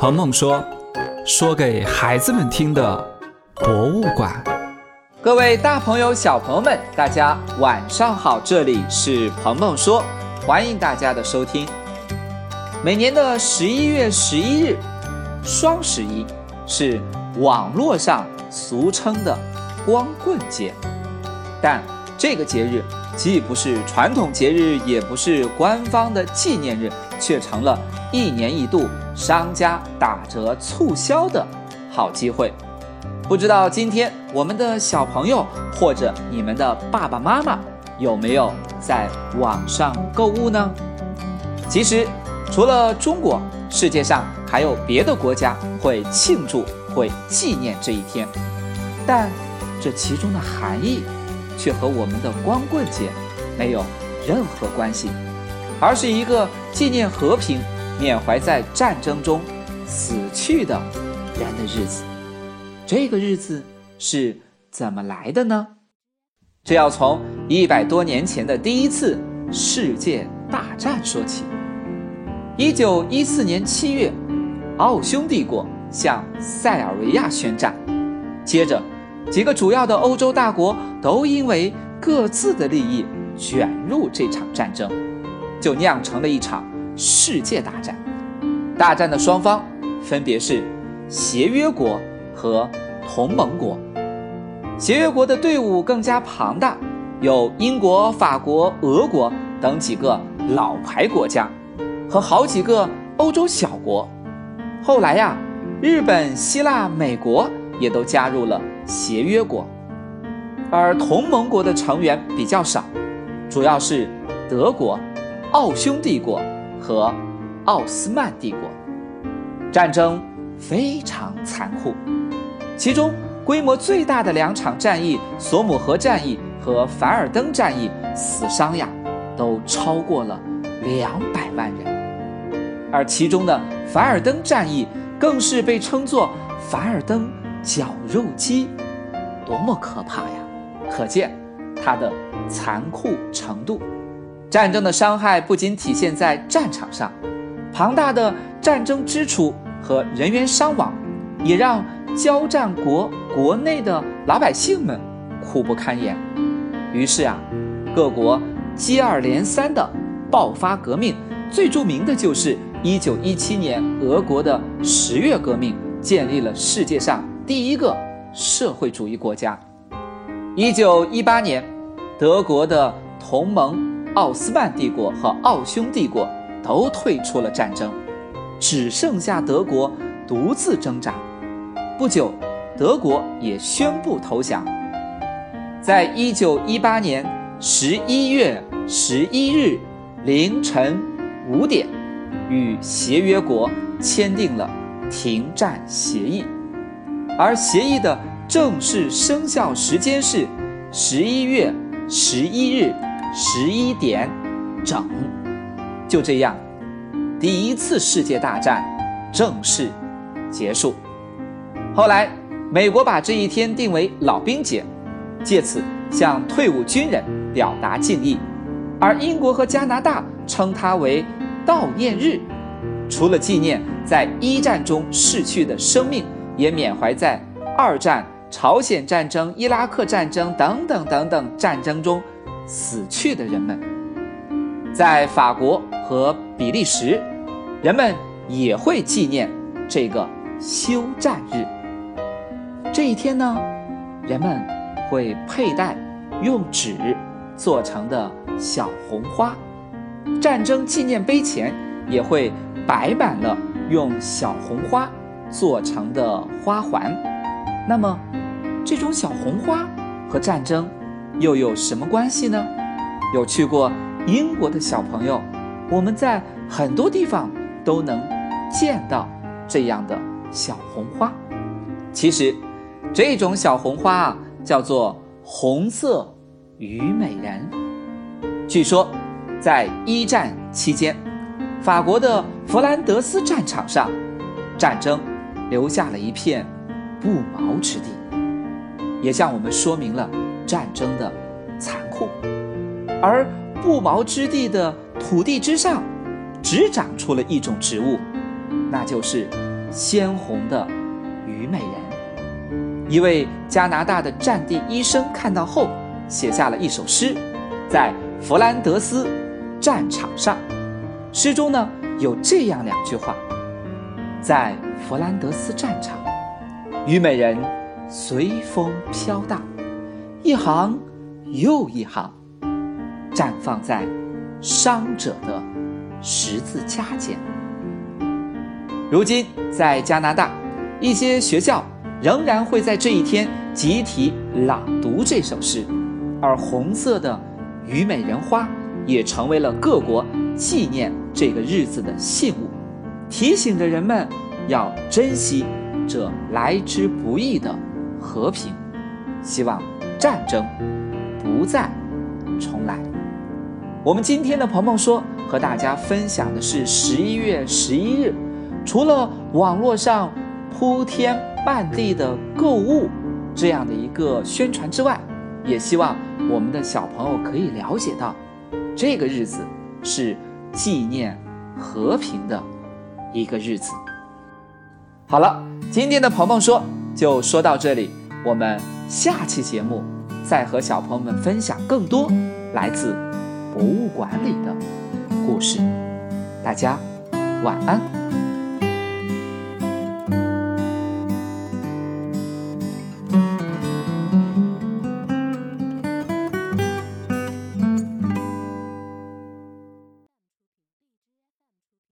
鹏鹏说：“说给孩子们听的博物馆。”各位大朋友、小朋友们，大家晚上好！这里是鹏鹏说，欢迎大家的收听。每年的十一月十一日，双十一，是网络上俗称的光棍节。但这个节日既不是传统节日，也不是官方的纪念日，却成了一年一度商家打折促销的好机会。不知道今天我们的小朋友或者你们的爸爸妈妈有没有在网上购物呢？其实，除了中国，世界上还有别的国家会庆祝、会纪念这一天，但这其中的含义却和我们的光棍节没有任何关系，而是一个纪念和平、缅怀在战争中死去的人的日子。这个日子是怎么来的呢？这要从一百多年前的第一次世界大战说起。一九一四年七月，奥匈帝国向塞尔维亚宣战，接着几个主要的欧洲大国都因为各自的利益卷入这场战争，就酿成了一场世界大战。大战的双方分别是协约国。和同盟国，协约国的队伍更加庞大，有英国、法国、俄国等几个老牌国家，和好几个欧洲小国。后来呀，日本、希腊、美国也都加入了协约国，而同盟国的成员比较少，主要是德国、奥匈帝国和奥斯曼帝国。战争非常残酷。其中规模最大的两场战役——索姆河战役和凡尔登战役，死伤呀都超过了两百万人。而其中的凡尔登战役更是被称作“凡尔登绞肉机”，多么可怕呀！可见它的残酷程度。战争的伤害不仅体现在战场上，庞大的战争支出和人员伤亡，也让。交战国国内的老百姓们苦不堪言，于是啊，各国接二连三的爆发革命，最著名的就是1917年俄国的十月革命，建立了世界上第一个社会主义国家。1918年，德国的同盟奥斯曼帝国和奥匈帝国都退出了战争，只剩下德国独自挣扎。不久，德国也宣布投降。在一九一八年十一月十一日凌晨五点，与协约国签订了停战协议，而协议的正式生效时间是十一月十一日十一点整。就这样，第一次世界大战正式结束。后来，美国把这一天定为老兵节，借此向退伍军人表达敬意；而英国和加拿大称它为悼念日，除了纪念在一战中逝去的生命，也缅怀在二战、朝鲜战争、伊拉克战争等等等等战争中死去的人们。在法国和比利时，人们也会纪念这个休战日。这一天呢，人们会佩戴用纸做成的小红花，战争纪念碑前也会摆满了用小红花做成的花环。那么，这种小红花和战争又有什么关系呢？有去过英国的小朋友，我们在很多地方都能见到这样的小红花。其实。这种小红花啊，叫做红色虞美人。据说，在一战期间，法国的弗兰德斯战场上，战争留下了一片不毛之地，也向我们说明了战争的残酷。而不毛之地的土地之上，只长出了一种植物，那就是鲜红的虞美人。一位加拿大的战地医生看到后，写下了一首诗，在弗兰德斯战场上。诗中呢有这样两句话：在弗兰德斯战场，虞美人随风飘荡，一行又一行，绽放在伤者的十字架间。如今，在加拿大，一些学校仍然会在这一天集体朗读这首诗，而红色的虞美人花也成为了各国纪念这个日子的信物，提醒着人们要珍惜这来之不易的和平，希望战争不再重来。我们今天的鹏鹏说和大家分享的是十一月十一日。除了网络上铺天漫地的购物这样的一个宣传之外，也希望我们的小朋友可以了解到，这个日子是纪念和平的一个日子。好了，今天的鹏鹏说就说到这里，我们下期节目再和小朋友们分享更多来自博物馆里的故事。大家晚安。